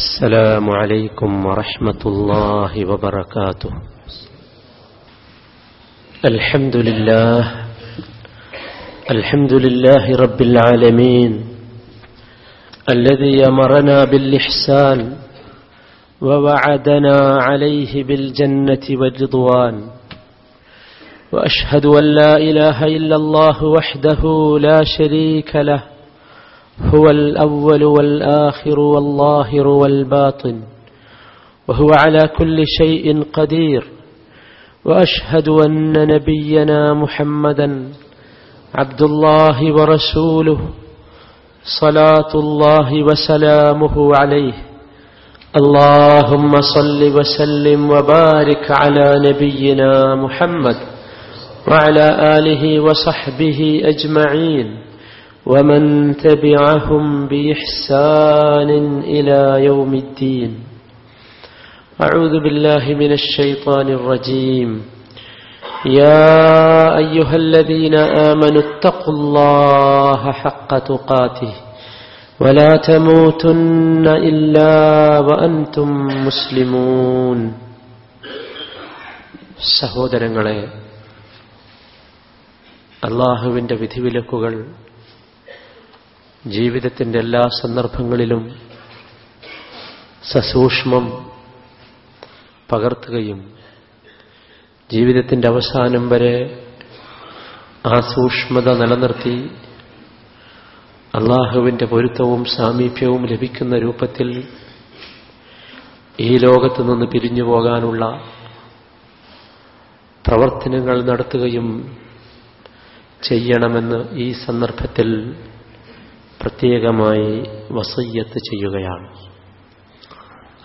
السلام عليكم ورحمة الله وبركاته. الحمد لله. الحمد لله رب العالمين. الذي أمرنا بالإحسان ووعدنا عليه بالجنة والرضوان. وأشهد أن لا إله إلا الله وحده لا شريك له. هو الأول والآخر والظاهر والباطن وهو على كل شيء قدير وأشهد أن نبينا محمدا عبد الله ورسوله صلاة الله وسلامه عليه. اللهم صل وسلم وبارك على نبينا محمد وعلى آله وصحبه أجمعين. ومن تبعهم بإحسان إلى يوم الدين أعوذ بالله من الشيطان الرجيم يا أيها الذين آمنوا اتقوا الله حق تقاته ولا تموتن إلا وأنتم مسلمون സഹോദരങ്ങളെ അള്ളാഹുവിൻ്റെ വിധിവിലക്കുകൾ ജീവിതത്തിന്റെ എല്ലാ സന്ദർഭങ്ങളിലും സസൂക്ഷ്മം പകർത്തുകയും ജീവിതത്തിന്റെ അവസാനം വരെ ആ സൂക്ഷ്മത നിലനിർത്തി അള്ളാഹുവിന്റെ പൊരുത്തവും സാമീപ്യവും ലഭിക്കുന്ന രൂപത്തിൽ ഈ ലോകത്തു നിന്ന് പിരിഞ്ഞു പോകാനുള്ള പ്രവർത്തനങ്ങൾ നടത്തുകയും ചെയ്യണമെന്ന് ഈ സന്ദർഭത്തിൽ പ്രത്യേകമായി വസയ്യത്ത് ചെയ്യുകയാണ്.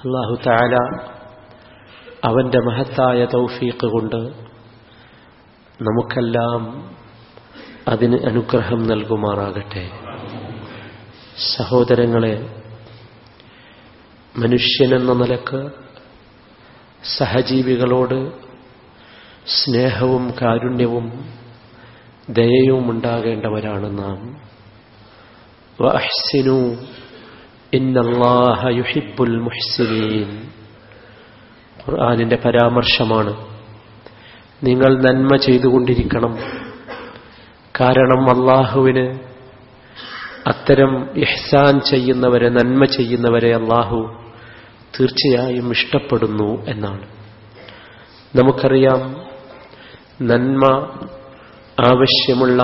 അള്ളാഹു താല അവന്റെ മഹത്തായ തൗഫീഖ് കൊണ്ട് നമുക്കെല്ലാം അതിന് അനുഗ്രഹം നൽകുമാറാകട്ടെ. സഹോദരങ്ങളെ മനുഷ്യനെന്ന നിലയ്ക്ക് സഹജീവികളോട് സ്നേഹവും കാരുണ്യവും ദയയും ഉണ്ടാകേണ്ടവരാണ് നാം. وأحسنوا إن الله يحب المحسنين ഖുർആാനിന്റെ പരാമർശമാണ് നിങ്ങൾ നന്മ ചെയ്തുകൊണ്ടിരിക്കണം കാരണം അള്ളാഹുവിന് അത്തരം ഇഹ്സാൻ ചെയ്യുന്നവരെ നന്മ ചെയ്യുന്നവരെ അള്ളാഹു തീർച്ചയായും ഇഷ്ടപ്പെടുന്നു എന്നാണ് നമുക്കറിയാം നന്മ ആവശ്യമുള്ള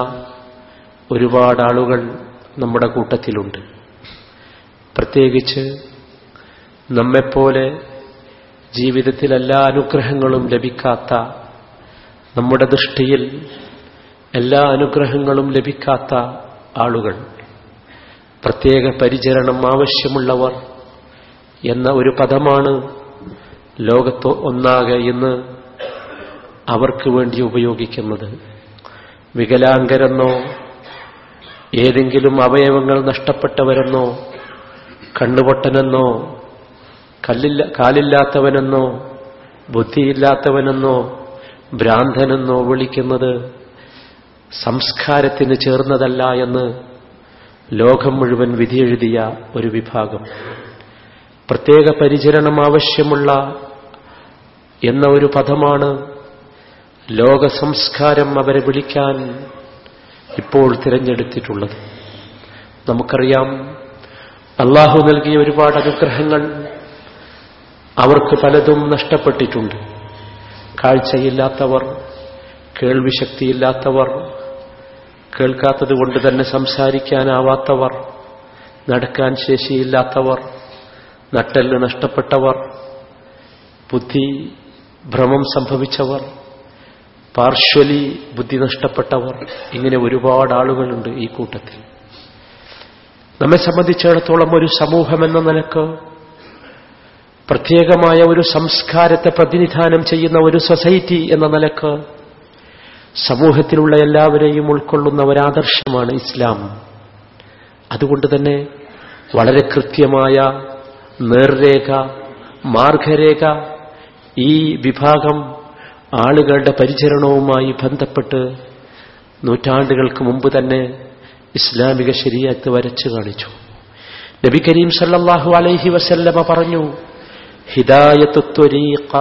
ഒരുപാട് ആളുകൾ നമ്മുടെ കൂട്ടത്തിലുണ്ട്. പ്രത്യേകിച്ച് നമ്മെപ്പോലെ ജീവിതത്തിൽ എല്ലാ അനുഗ്രഹങ്ങളും ലഭിക്കാത്ത നമ്മുടെ ദൃഷ്ടിയിൽ എല്ലാ അനുഗ്രഹങ്ങളും ലഭിക്കാത്ത ആളുകൾ. പ്രത്യേക പരിചരണം ആവശ്യമുള്ളവർ എന്ന ഒരു പദമാണ് ലോകത്ത് ഒന്നാകെ ഇന്ന് അവർക്ക് വേണ്ടി ഉപയോഗിക്കുന്നത്. വികലാംഗരെന്നോ ഏതെങ്കിലും അവയവങ്ങൾ നഷ്ടപ്പെട്ടവരെന്നോ കണ്ണുപൊട്ടനെന്നോ കല്ലില്ല കാലില്ലാത്തവനെന്നോ ബുദ്ധിയില്ലാത്തവനെന്നോ ഭ്രാന്തനെന്നോ വിളിക്കുന്നത് സംസ്കാരത്തിന് ചേർന്നതല്ല എന്ന് ലോകം മുഴുവൻ വിധിയെഴുതിയ ഒരു വിഭാഗം. പ്രത്യേക പരിചരണം ആവശ്യമുള്ള എന്ന ഒരു പദമാണ് ലോക സംസ്കാരം അവരെ വിളിക്കാൻ ഇപ്പോൾ തിരഞ്ഞെടുത്തിട്ടുള്ളത്. നമുക്കറിയാം അള്ളാഹു നൽകിയ ഒരുപാട് അനുഗ്രഹങ്ങൾ അവർക്ക് പലതും നഷ്ടപ്പെട്ടിട്ടുണ്ട്. കാഴ്ചയില്ലാത്തവർ കേൾവിശക്തിയില്ലാത്തവർ കേൾക്കാത്തത് കൊണ്ട് തന്നെ സംസാരിക്കാനാവാത്തവർ നടക്കാൻ ശേഷിയില്ലാത്തവർ നട്ടെല്ല് നഷ്ടപ്പെട്ടവർ ബുദ്ധി ഭ്രമം സംഭവിച്ചവർ പാർശ്വലി ബുദ്ധി നഷ്ടപ്പെട്ടവർ ഇങ്ങനെ ഒരുപാട് ആളുകളുണ്ട് ഈ കൂട്ടത്തിൽ. നമ്മെ സംബന്ധിച്ചിടത്തോളം ഒരു സമൂഹം എന്ന നിലയ്ക്ക് പ്രത്യേകമായ ഒരു സംസ്കാരത്തെ പ്രതിനിധാനം ചെയ്യുന്ന ഒരു സൊസൈറ്റി എന്ന നിലയ്ക്ക് സമൂഹത്തിലുള്ള എല്ലാവരെയും ഉൾക്കൊള്ളുന്ന ഒരാദർശമാണ് ഇസ്ലാം. അതുകൊണ്ട് തന്നെ വളരെ കൃത്യമായ നേർരേഖ മാർഗരേഖ ഈ വിഭാഗം ആളുകളുടെ പരിചരണവുമായി ബന്ധപ്പെട്ട് നൂറ്റാണ്ടുകൾക്ക് മുമ്പ് തന്നെ ഇസ്ലാമിക ശരിയാക്ക് വരച്ചു കാണിച്ചു. നബി കരീം സല്ലാഹു അലൈഹി വസല്ലമ പറഞ്ഞു ഹിദായത്വരീഖ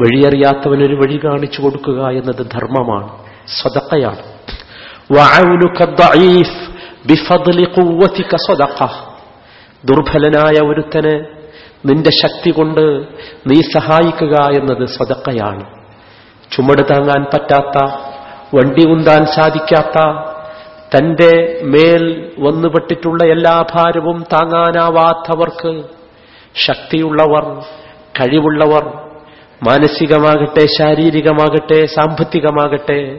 വഴിയറിയാത്തവനൊരു വഴി കാണിച്ചു കൊടുക്കുക എന്നത് ധർമ്മമാണ് സ്വതക്കയാണ് ദുർബലനായ ഒരുത്തനെ നിന്റെ ശക്തി കൊണ്ട് നീ സഹായിക്കുക എന്നത് സ്വതക്കയാണ്. ചുമട് താങ്ങാൻ പറ്റാത്ത വണ്ടി ഉന്താൻ സാധിക്കാത്ത തന്റെ മേൽ വന്നുപെട്ടിട്ടുള്ള എല്ലാ ഭാരവും താങ്ങാനാവാത്തവർക്ക് ശക്തിയുള്ളവർ കഴിവുള്ളവർ മാനസികമാകട്ടെ ശാരീരികമാകട്ടെ സാമ്പത്തികമാകട്ടെ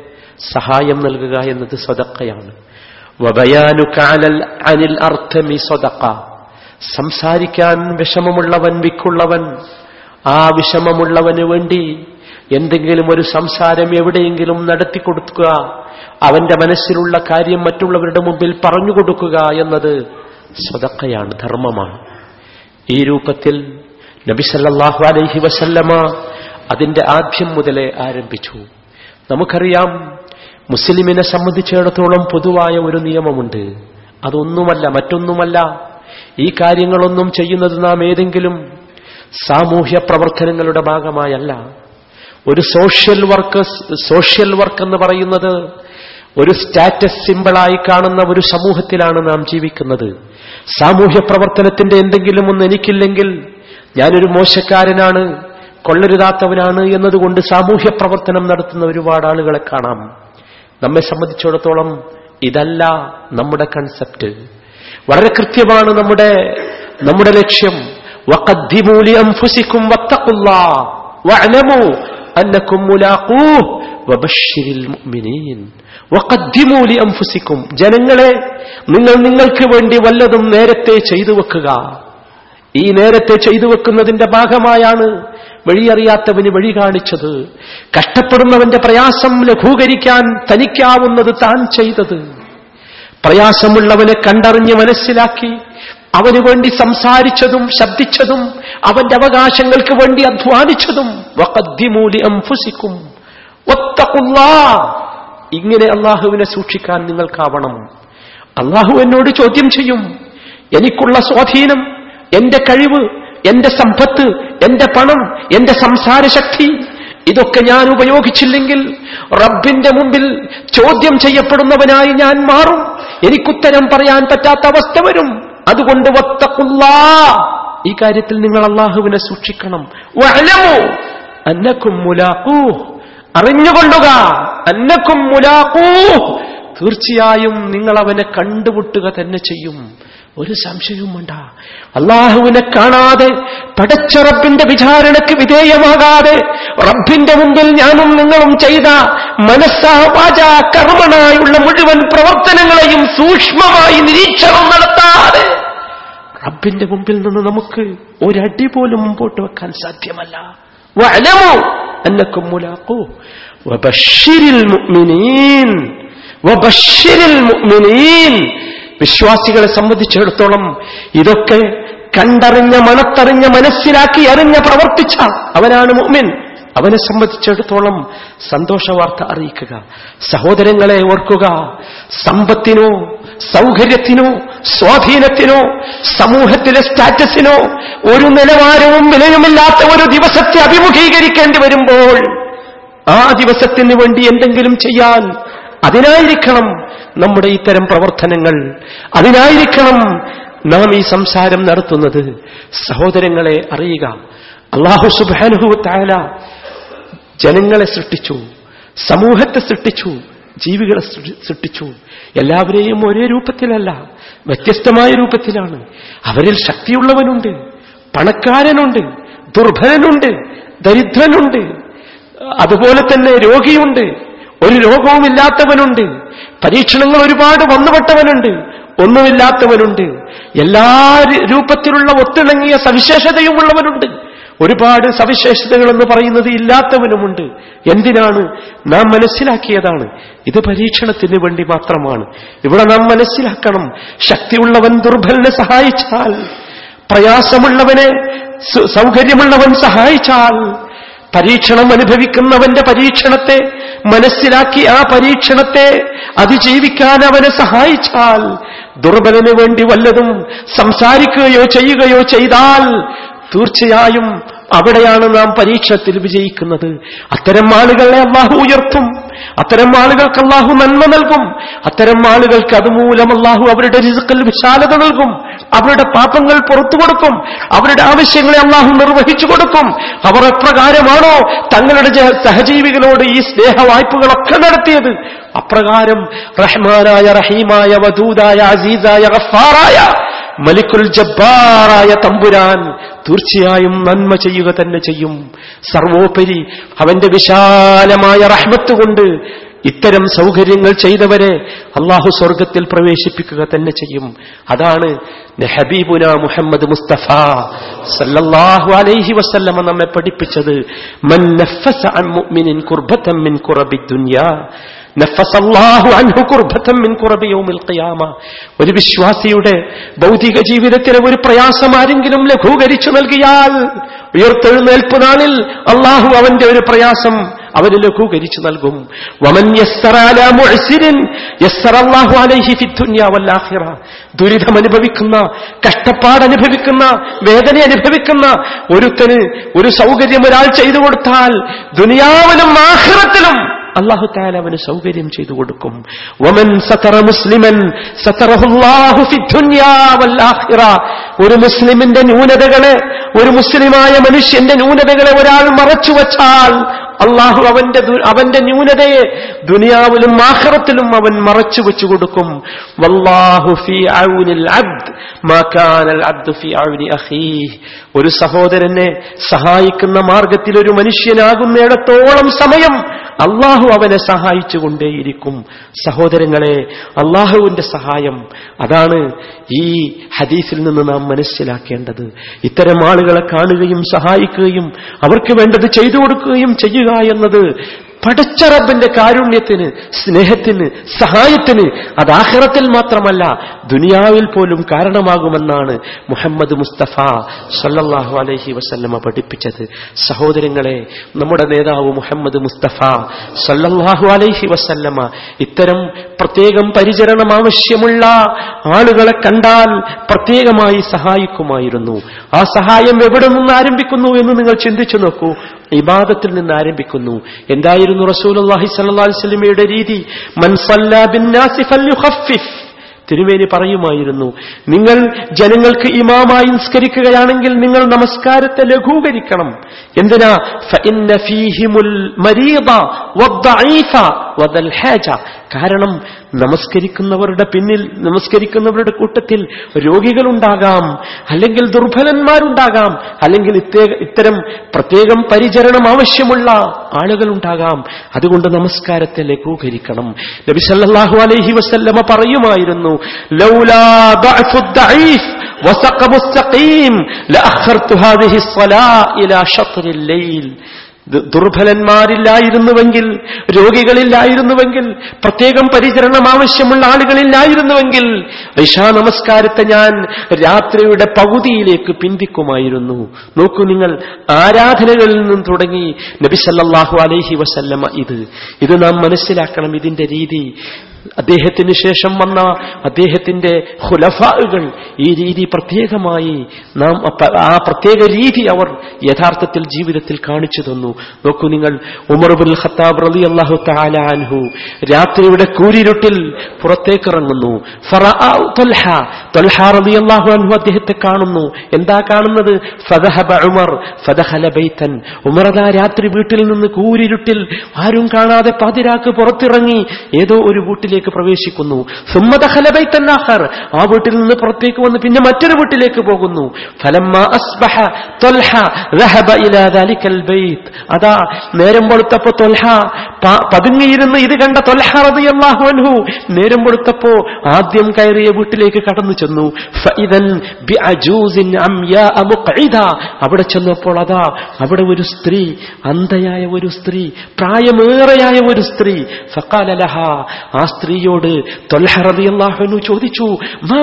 സഹായം നൽകുക എന്നത് സ്വതക്കയാണ്. വബയാനു കാനൽ അനിൽ അർത്ഥമി സ്വതക്ക. സംസാരിക്കാൻ വിഷമമുള്ളവൻ വിക്കുള്ളവൻ ആ വിഷമമുള്ളവന് വേണ്ടി എന്തെങ്കിലും ഒരു സംസാരം എവിടെയെങ്കിലും നടത്തി കൊടുക്കുക അവന്റെ മനസ്സിലുള്ള കാര്യം മറ്റുള്ളവരുടെ മുമ്പിൽ പറഞ്ഞു കൊടുക്കുക എന്നത് സ്വതക്കയാണ് ധർമ്മമാണ്. ഈ രൂപത്തിൽ നബിസല്ലാഹു അലൈഹി വസല്ലമ അതിന്റെ ആദ്യം മുതലേ ആരംഭിച്ചു. നമുക്കറിയാം മുസ്ലിമിനെ സംബന്ധിച്ചിടത്തോളം പൊതുവായ ഒരു നിയമമുണ്ട്. അതൊന്നുമല്ല മറ്റൊന്നുമല്ല. ഈ കാര്യങ്ങളൊന്നും ചെയ്യുന്നത് നാം ഏതെങ്കിലും സാമൂഹ്യ പ്രവർത്തനങ്ങളുടെ ഭാഗമായല്ല. ഒരു സോഷ്യൽ വർക്ക് സോഷ്യൽ വർക്ക് എന്ന് പറയുന്നത് ഒരു സ്റ്റാറ്റസ് സിമ്പിളായി കാണുന്ന ഒരു സമൂഹത്തിലാണ് നാം ജീവിക്കുന്നത്. സാമൂഹ്യ പ്രവർത്തനത്തിന്റെ എന്തെങ്കിലും ഒന്ന് എനിക്കില്ലെങ്കിൽ ഞാനൊരു മോശക്കാരനാണ് കൊള്ളരുതാത്തവനാണ് എന്നതുകൊണ്ട് സാമൂഹ്യ പ്രവർത്തനം നടത്തുന്ന ഒരുപാട് ആളുകളെ കാണാം. നമ്മെ സംബന്ധിച്ചിടത്തോളം ഇതല്ല നമ്മുടെ കൺസെപ്റ്റ് വളരെ കൃത്യമാണ് നമ്മുടെ നമ്മുടെ ലക്ഷ്യം. വക്കദ്ദിമൂലി അംഫുസിക്കും വത്തക്കുള്ള വനമു അന്നക്കും മുലാഖൂഹ് വബശ്ശിരിൽ മുഅ്മിനീൻ. വഖദ്ദിമൂ ലി ജനങ്ങളെ നിങ്ങൾ നിങ്ങൾക്ക് വേണ്ടി വല്ലതും നേരത്തെ ചെയ്തു വെക്കുക. ഈ നേരത്തെ ചെയ്തു വെക്കുന്നതിന്റെ ഭാഗമായാണ് വഴിയറിയാത്തവന് വഴി കാണിച്ചത്. കഷ്ടപ്പെടുന്നവന്റെ പ്രയാസം ലഘൂകരിക്കാൻ തനിക്കാവുന്നത് താൻ ചെയ്തത്. പ്രയാസമുള്ളവനെ കണ്ടറിഞ്ഞ് മനസ്സിലാക്കി. അവന് വേണ്ടി സംസാരിച്ചതും ശബ്ദിച്ചതും അവന്റെ അവകാശങ്ങൾക്ക് വേണ്ടി അധ്വാനിച്ചതും. വക്കദ്യമൂലി അംഫുസിക്കും ഒത്തക്കുള്ള ഇങ്ങനെ അള്ളാഹുവിനെ സൂക്ഷിക്കാൻ നിങ്ങൾക്കാവണം. അള്ളാഹു എന്നോട് ചോദ്യം ചെയ്യും. എനിക്കുള്ള സ്വാധീനം എന്റെ കഴിവ് എന്റെ സമ്പത്ത് എന്റെ പണം എന്റെ സംസാരശക്തി ഇതൊക്കെ ഞാൻ ഉപയോഗിച്ചില്ലെങ്കിൽ റബ്ബിന്റെ മുമ്പിൽ ചോദ്യം ചെയ്യപ്പെടുന്നവനായി ഞാൻ മാറും. എനിക്കുത്തരം പറയാൻ പറ്റാത്ത അവസ്ഥ വരും. അതുകൊണ്ട് വത്തക്കുള്ള ഈ കാര്യത്തിൽ നിങ്ങൾ അള്ളാഹുവിനെ സൂക്ഷിക്കണം. അറിഞ്ഞുകൊള്ളുക. അന്നക്കും മുലാഖൂ തീർച്ചയായും നിങ്ങൾ അവനെ കണ്ടുമുട്ടുക തന്നെ ചെയ്യും. ഒരു സംശയവും വേണ്ട. അള്ളാഹുവിനെ കാണാതെ പടച്ച റബ്ബിന്റെ വിചാരണയ്ക്ക് വിധേയമാകാതെ റബ്ബിന്റെ മുമ്പിൽ ഞാനും നിങ്ങളും ചെയ്ത മനസ്സാ വാച കർമ്മനായുള്ള മുഴുവൻ പ്രവർത്തനങ്ങളെയും സൂക്ഷ്മമായി നിരീക്ഷണം നടത്താതെ റബ്ബിന്റെ മുമ്പിൽ നിന്ന് നമുക്ക് ഒരടി പോലും മുമ്പോട്ട് വെക്കാൻ സാധ്യമല്ല. വലമോ അന്നക്കും മുലാക്കോ വബശ്ശിരിൽ മുഅ്മിനീൻ. വബശ്ശിരിൽ മുഅ്മിനീൻ. വിശ്വാസികളെ സംബന്ധിച്ചിടത്തോളം ഇതൊക്കെ കണ്ടറിഞ്ഞ മണത്തറിഞ്ഞ മനസ്സിലാക്കി അറിഞ്ഞ പ്രവർത്തിച്ച അവനാണ് മുഅ്മിൻ. അവനെ സംബന്ധിച്ചിടത്തോളം സന്തോഷവാർത്ത അറിയിക്കുക സഹോദരങ്ങളെ ഓർക്കുക സമ്പത്തിനോ സൗകര്യത്തിനോ സ്വാധീനത്തിനോ സമൂഹത്തിലെ സ്റ്റാറ്റസിനോ ഒരു നിലവാരവും വിലയുമില്ലാത്ത ഒരു ദിവസത്തെ അഭിമുഖീകരിക്കേണ്ടി വരുമ്പോൾ ആ ദിവസത്തിന് വേണ്ടി എന്തെങ്കിലും ചെയ്യാൻ അതിനായിരിക്കണം നമ്മുടെ ഇത്തരം പ്രവർത്തനങ്ങൾ. അതിനായിരിക്കണം നാം ഈ സംസാരം നടത്തുന്നത്. സഹോദരങ്ങളെ അറിയുക. അള്ളാഹു സുബാനുഹു താല ജനങ്ങളെ സൃഷ്ടിച്ചു. സമൂഹത്തെ സൃഷ്ടിച്ചു. ജീവികളെ സൃഷ്ടിച്ചു. എല്ലാവരെയും ഒരേ രൂപത്തിലല്ല വ്യത്യസ്തമായ രൂപത്തിലാണ്. അവരിൽ ശക്തിയുള്ളവനുണ്ട് പണക്കാരനുണ്ട് ദുർബലനുണ്ട് ദരിദ്രനുണ്ട് അതുപോലെ തന്നെ രോഗിയുണ്ട് ഒരു രോഗവുമില്ലാത്തവനുണ്ട്. പരീക്ഷണങ്ങൾ ഒരുപാട് വന്നുപെട്ടവനുണ്ട് ഒന്നുമില്ലാത്തവനുണ്ട്. എല്ലാ രൂപത്തിലുള്ള ഒത്തിണങ്ങിയ സവിശേഷതയും ഉള്ളവനുണ്ട് ഒരുപാട് സവിശേഷതകൾ എന്ന് പറയുന്നത് ഇല്ലാത്തവനുമുണ്ട്. എന്തിനാണ്? നാം മനസ്സിലാക്കിയതാണ്. ഇത് പരീക്ഷണത്തിന് വേണ്ടി മാത്രമാണ്. ഇവിടെ നാം മനസ്സിലാക്കണം. ശക്തിയുള്ളവൻ ദുർബലനെ സഹായിച്ചാൽ പ്രയാസമുള്ളവനെ സൗകര്യമുള്ളവൻ സഹായിച്ചാൽ പരീക്ഷണം അനുഭവിക്കുന്നവന്റെ പരീക്ഷണത്തെ മനസ്സിലാക്കി ആ പരീക്ഷണത്തെ അതിജീവിക്കാൻ അവനെ സഹായിച്ചാൽ ദുർബലന് വേണ്ടി വല്ലതും സംസാരിക്കുകയോ ചെയ്യുകയോ ചെയ്താൽ തീർച്ചയായും അവിടെയാണ് നാം പരീക്ഷത്തിൽ വിജയിക്കുന്നത്. അത്തരം ആളുകളെ അള്ളാഹു ഉയർത്തും. അത്തരം ആളുകൾക്ക് അള്ളാഹു നന്മ നൽകും. അത്തരം ആളുകൾക്ക് അതുമൂലം അള്ളാഹു അവരുടെ രിസുക്കൽ വിശാലത നൽകും. അവരുടെ പാപങ്ങൾ പുറത്തു കൊടുക്കും. അവരുടെ ആവശ്യങ്ങളെ അള്ളാഹു നിർവഹിച്ചു കൊടുക്കും. അവർ എപ്രകാരമാണോ തങ്ങളുടെ സഹജീവികളോട് ഈ സ്നേഹ വായ്പകളൊക്കെ നടത്തിയത്? അപ്രകാരം റഹ്മാനായ റഹീമായ വദൂദായ അസീസായ ഗഫാറായ മലിക്കുൽ ജബ്ബാറായ തമ്പുരാൻ തീർച്ചയായും നന്മ ചെയ്യുക തന്നെ ചെയ്യും. സർവോപരി അവന്റെ വിശാലമായ റഹ്മത്ത് കൊണ്ട് ഇത്തരം സൗകര്യങ്ങൾ ചെയ്തവരെ അള്ളാഹു സ്വർഗത്തിൽ പ്രവേശിപ്പിക്കുക തന്നെ ചെയ്യും. അതാണ് ഹബീബുന മുഹമ്മദ് മുസ്തഫ സല്ലല്ലാഹു അലൈഹി വസല്ലമ നമ്മെ പഠിപ്പിച്ചത്. മൻ നഫസ അൻ മുഅ്മിനിൻ കുർബതൻ മിൻ കുറബി ദുനിയാ. ഒരു വിശ്വാസിയുടെ ഭൗതിക ജീവിതത്തിലെ ഒരു പ്രയാസം ആരെങ്കിലും ലഘൂകരിച്ചു നൽകിയാൽ ഉയർത്തെഴുന്നേൽപ്പ് നാളിൽ അള്ളാഹു അവന്റെ ഒരു പ്രയാസം അവന് ലഘൂകരിച്ചു നൽകും. വമൻ ദുരിതം അനുഭവിക്കുന്ന കഷ്ടപ്പാട് അനുഭവിക്കുന്ന വേദന അനുഭവിക്കുന്ന ഒരുത്തന് ഒരു സൗകര്യം ഒരാൾ ചെയ്തു കൊടുത്താൽ ദുനിയാവിലും ആഖിറത്തിലും അള്ളാഹു താല അവന് സൗകര്യം ചെയ്തു കൊടുക്കും. വമൻ സതറ മുസ്ലിമൻ ഒരു മുസ്ലിമിന്റെ ന്യൂനതകളെ ഒരു മുസ്ലിമായ മനുഷ്യന്റെ ന്യൂനതകളെ ഒരാൾ മറച്ചു വച്ചാൽ അള്ളാഹു അവന്റെ അവന്റെ ന്യൂനതയെ ദുനിയാവിലും ആഹ്റത്തിലും അവൻ മറച്ചു വെച്ചു കൊടുക്കും ഒരു സഹോദരനെ സഹായിക്കുന്ന മാർഗത്തിൽ ഒരു മനുഷ്യനാകുന്നിടത്തോളം സമയം അള്ളാഹു അവനെ സഹായിച്ചുകൊണ്ടേയിരിക്കും. സഹോദരങ്ങളെ അള്ളാഹുവിന്റെ സഹായം അതാണ് ഈ ഹദീസിൽ നിന്ന് നാം മനസ്സിലാക്കേണ്ടത്. ഇത്തരം ആളുകളെ കാണുകയും സഹായിക്കുകയും അവർക്ക് വേണ്ടത് ചെയ്തു കൊടുക്കുകയും ചെയ്യുക എന്നത് പടച്ച റബ്ബിന്റെ കാരുണ്യത്തിന് സ്നേഹത്തിന് സഹായത്തിന് അത് ആഹ്റത്തിൽ മാത്രമല്ല ദുനിയാവിൽ പോലും കാരണമാകുമെന്നാണ് മുഹമ്മദ് മുസ്തഫ സല്ലാഹു അലഹി വസല്ലമ പഠിപ്പിച്ചത്. സഹോദരങ്ങളെ നമ്മുടെ നേതാവ് മുഹമ്മദ് മുസ്തഫ സല്ലാഹു അലൈഹി വസല്ലമ ഇത്തരം പ്രത്യേകം പരിചരണം ആവശ്യമുള്ള ആളുകളെ കണ്ടാൽ പ്രത്യേകമായി സഹായിക്കുമായിരുന്നു. ആ സഹായം എവിടെ നിന്ന് ആരംഭിക്കുന്നു എന്ന് നിങ്ങൾ ചിന്തിച്ചു നോക്കൂ. ഇബാദത്തിൽ നിന്ന് ആരംഭിക്കുന്നു. എന്തായിരുന്നു അലൈഹി വസല്ലമയുടെ രീതി? തിരുമേനി പറയുമായിരുന്നു നിങ്ങൾ ജനങ്ങൾക്ക് ഇമാമായി നിസ്കരിക്കുകയാണെങ്കിൽ നിങ്ങൾ നമസ്കാരത്തെ ലഘൂകരിക്കണം. എന്തിനാ? വദൽ ഹാജ. കാരണം നമസ്കരിക്കുന്നവരുടെ പിന്നിൽ നമസ്കരിക്കുന്നവരുടെ കൂട്ടത്തിൽ രോഗികളുണ്ടാകാം അല്ലെങ്കിൽ ദുർബലന്മാരുണ്ടാകാം അല്ലെങ്കിൽ ഇത്തേ- ഇത്തരം പ്രത്യേകം പരിചരണം ആവശ്യമുള്ള ആളുകളുണ്ടാകാം. അതുകൊണ്ട് നമസ്കാരത്തെ ലഘൂകരിക്കണം നബി സല്ലാഹു അലൈഹി വസല്ലമ പറയുമായിരുന്നു ലൗലാ ദുർബലന്മാരില്ലായിരുന്നുവെങ്കിൽ രോഗികളില്ലായിരുന്നുവെങ്കിൽ പ്രത്യേകം പരിചരണം ആവശ്യമുള്ള ആളുകളില്ലായിരുന്നുവെങ്കിൽ ഐഷാ നമസ്കാരത്തെ ഞാൻ രാത്രിയുടെ പകുതിയിലേക്ക് പിന്തിക്കുമായിരുന്നു. നോക്കൂ നിങ്ങൾ ആരാധനകളിൽ നിന്നും തുടങ്ങി നബിസല്ലാഹു അലൈഹി വസല്ലമ ഇത്. ഇത് നാം മനസ്സിലാക്കണം ഇതിന്റെ രീതി. അദ്ദേഹത്തിന് ശേഷം വന്ന അദ്ദേഹത്തിന്റെ ഹുലഫാകൾ ഈ രീതി പ്രത്യേകമായി നാം ആ പ്രത്യേക രീതി അവർ യഥാർത്ഥത്തിൽ ജീവിതത്തിൽ കാണിച്ചു തന്നു. നോക്കൂ നിങ്ങൾ ഉമർബുൽ ഖത്താബ് റലി അള്ളാഹു താലാൻഹു രാത്രിയുടെ കൂരിരുട്ടിൽ പുറത്തേക്കിറങ്ങുന്നു. ഫറഅ അള്ളാഹു അൻഹു അദ്ദേഹത്തെ കാണുന്നു. എന്താ കാണുന്നത്? ഉമർ ബൈതൻ. ഉമർ അതാ രാത്രി വീട്ടിൽ നിന്ന് കൂരിരുട്ടിൽ ആരും കാണാതെ പാതിരാക്ക് പുറത്തിറങ്ങി ഏതോ ഒരു വീട്ടിലേക്ക് പ്രവേശിക്കുന്നു. സുമ്മതഹലബൈ ആ വീട്ടിൽ നിന്ന് പുറത്തേക്ക് വന്ന് പിന്നെ മറ്റൊരു വീട്ടിലേക്ക് പോകുന്നു. അസ്ബഹ അതാ നേരം പൊളുത്തപ്പോ തൊൽഹ. പതുങ്ങിയിരുന്ന് ഇത് കണ്ട തൊൽഹ റതിയല്ലാഹു അൻഹു. നേരം പൊളുത്തപ്പോ ആദ്യം കയറിയ വീട്ടിലേക്ക് കടന്നു ചെന്നു. അവിടെ ചെന്നപ്പോൾ അതാ അവിടെ ഒരു സ്ത്രീ അന്ധയായ ഒരു സ്ത്രീ പ്രായമേറെയായ ഒരു സ്ത്രീ. ഫക്കാലലഹ ആ സ്ത്രീയോട് തൊൽഹറബിയല്ലാഹുനു ചോദിച്ചു മാ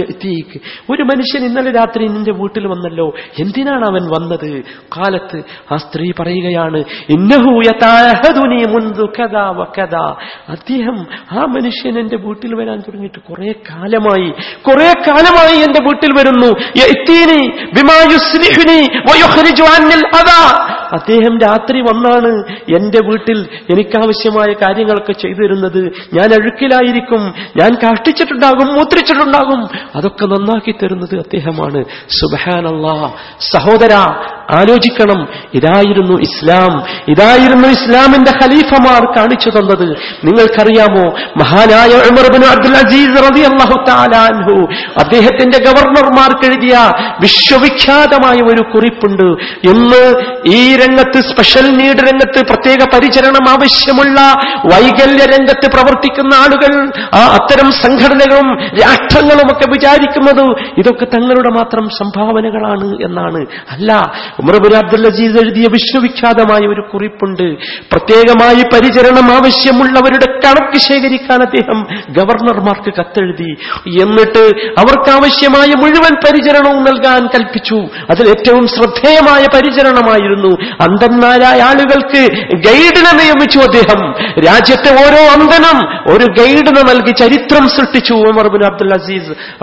യഅ്തീക്? ഒരു മനുഷ്യൻ ഇന്നലെ രാത്രി നിന്റെ വീട്ടിൽ വന്നല്ലോ എന്തിനാണ് അവൻ വന്നത്? കാലത്ത് ആ സ്ത്രീ പറയുകയാണ് അദ്ദേഹം ആ മനുഷ്യൻ എന്റെ വീട്ടിൽ വരാൻ തുടങ്ങിയിട്ട് കുറെ കാലമായി കുറെ കാലമായി എന്റെ വീട്ടിൽ വരുന്നു. അദ്ദേഹം രാത്രി വന്നാണ് എന്റെ വീട്ടിൽ എനിക്കാവശ്യമായ കാര്യങ്ങളൊക്കെ ചെയ്തു തരുന്നത് ഞാൻ അഴുക്കിലായിരിക്കും ഞാൻ കാഷ്ടിച്ചിട്ടുണ്ടാകും മൂത്രിച്ചിട്ടുണ്ടാകും. അതൊക്കെ നന്നാക്കി തരുന്നത് അദ്ദേഹമാണ്. സുബഹാനല്ലാ സഹോദര ആലോചിക്കണം. ഇതായിരുന്നു ഇസ്ലാം. ഇതായിരുന്നു ഇസ്ലാമിന്റെ ഖലീഫമാർ കാണിച്ചു തന്നത്. നിങ്ങൾക്കറിയാമോ? മഹാനായ അബ്ദുൽ അസീസ് അദ്ദേഹത്തിന്റെ ഗവർണർമാർക്ക് എഴുതിയ വിശ്വവിഖ്യാതമായ ഒരു കുറിപ്പുണ്ട്. ഇന്ന് ഈ രംഗത്ത് സ്പെഷ്യൽ നീഡ് രംഗത്ത് പ്രത്യേക പരിചരണം ആവശ്യമുള്ള വൈകല്യ രംഗത്ത് പ്രവർത്തിക്കുന്ന ആളുകൾ ആ അത്തരം സംഘടനകളും രാഷ്ട്രങ്ങളും ഒക്കെ വിചാരിക്കുന്നത് ഇതൊക്കെ തങ്ങളുടെ മാത്രം സംഭാവനകളാണ് എന്നാണ്. അല്ല ഉമർബുൽ അബ്ദുൽ അസീസ് എഴുതിയ വിശ്വവിഖ്യാതമായ ഒരു കുറിപ്പുണ്ട്. പ്രത്യേകമായി പരിചരണം ആവശ്യമുള്ളവരുടെ കണക്ക് ശേഖരിക്കാൻ അദ്ദേഹം ഗവർണർമാർക്ക് കത്തെഴുതി. എന്നിട്ട് അവർക്കാവശ്യമായ മുഴുവൻ പരിചരണവും നൽകാൻ കൽപ്പിച്ചു. അതിൽ ഏറ്റവും ശ്രദ്ധേയമായ പരിചരണമായിരുന്നു അന്ധന്മാരായ ആളുകൾക്ക് ഗൈഡിനെ നിയമിച്ചു അദ്ദേഹം. രാജ്യത്തെ ഓരോ അന്ധനും ഒരു ഗൈഡിനെ നൽകി ചരിത്രം സൃഷ്ടിച്ചു ഉമർ ബിൻ അബ്ദുൽ അസീസ്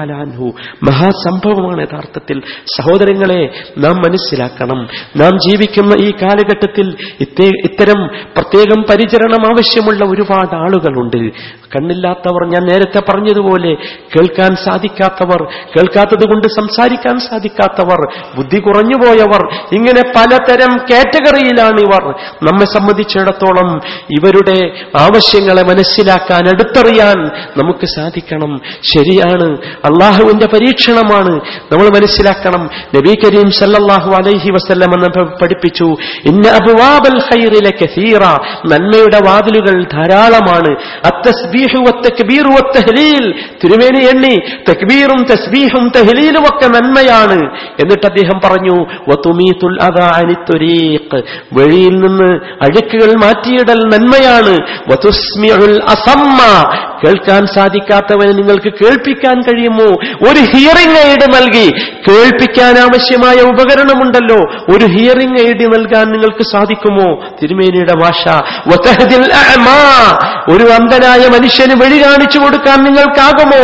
അൻഹു. മഹാസംഭവമാണ് യഥാർത്ഥത്തിൽ. സഹോദരങ്ങളെ നാം മനസ്സിലാക്കണം. നാം ജീവിക്കുന്ന ഈ കാലഘട്ടത്തിൽ ഇത്തേ- ഇത്തരം പ്രത്യേകം പരിചരണം ആവശ്യമുള്ള ഒരുപാട് ആളുകളുണ്ട്. കണ്ണില്ലാത്തവർ ഞാൻ നേരത്തെ പറഞ്ഞതുപോലെ കേൾക്കാൻ സാധിക്കാത്തവർ കേൾക്കാത്തത് കൊണ്ട് സംസാരിക്കാൻ സാധിക്കാത്തവർ ബുദ്ധി കുറഞ്ഞുപോയവർ ഇങ്ങനെ പലതരം കാറ്റഗറിയിലാണ് ഇവർ. നമ്മെ സംബന്ധിച്ചിടത്തോളം ഇവരുടെ ആവശ്യങ്ങളെ മനസ്സിലാക്കാൻ അടുത്തറിയാൻ നമുക്ക് സാധിക്കണം. ശരിയാണ്. അള്ളാഹുവിന്റെ പരീക്ഷണമാണ്. നമ്മൾ മനസ്സിലാക്കണം. നബി കരീം സല്ലല്ലാഹു അലൈഹി വസല്ലം എന്ന് പഠിപ്പിച്ചു. ഇന്ന അബുവാബൽ ഖൈറിലെ കസീറ. നന്മയുടെ വാതിലുകൾ ധാരാളമാണ്. തിരുമേനി എണ്ണി തക്ബീറും തസ്ബീഹും തഹ്ലീലും ഒക്കെ നന്മയാണ്. എന്നിട്ട് അദ്ദേഹം പറഞ്ഞു വഴിയിൽ നിന്ന് അഴുക്കുകൾ മാറ്റിയിടൽ നന്മയാണ്. കേൾക്കാൻ സാധിക്കാത്തവന് നിങ്ങൾക്ക് കേൾപ്പിക്കാൻ കഴിയുമോ? ഒരു ഹിയറിംഗ് എയ്ഡ് നൽകി. കേൾപ്പിക്കാൻ ആവശ്യമായ ഉപകരണമുണ്ടല്ലോ. ഒരു ഹിയറിംഗ് എയ്ഡ് നൽകാൻ നിങ്ങൾക്ക് സാധിക്കുമോ? തിരുമേനിയുടെ ഭാഷ ഒരു അന്ധനായ മനുഷ്യന് വഴി കാണിച്ചു കൊടുക്കാൻ നിങ്ങൾക്കാകുമോ?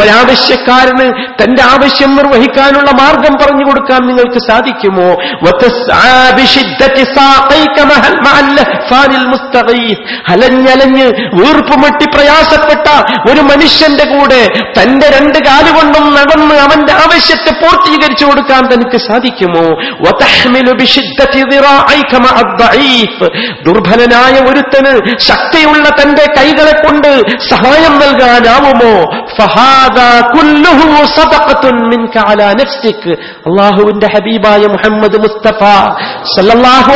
ഒരാവശ്യക്കാരന് തന്റെ ആവശ്യം നിർവഹിക്കാനുള്ള മാർഗം പറഞ്ഞു കൊടുക്കാൻ നിങ്ങൾക്ക് സാധിക്കുമോ? ഹലഞ്ഞലഞ്ഞ് വീർപ്പുമുട്ടി പ്രയാസപ്പെട്ട ഒരു മനുഷ്യന്റെ കൂടെ തന്റെ രണ്ട് കാലുകൊണ്ടും നടന്ന് അവന്റെ ആവശ്യത്തെ പൂർത്തീകരിച്ചു കൊടുക്കാൻ തനിക്ക് സാധിക്കുമോ. ദുർബലനായ ഒരുത്തന് ശക്തിയുള്ള തന്റെ കൈകളെ കൊണ്ട് സഹായം നൽകാനാവുമോ? അള്ളാഹുവിന്റെ ഹബീബായ മുഹമ്മദ് മുസ്തഫ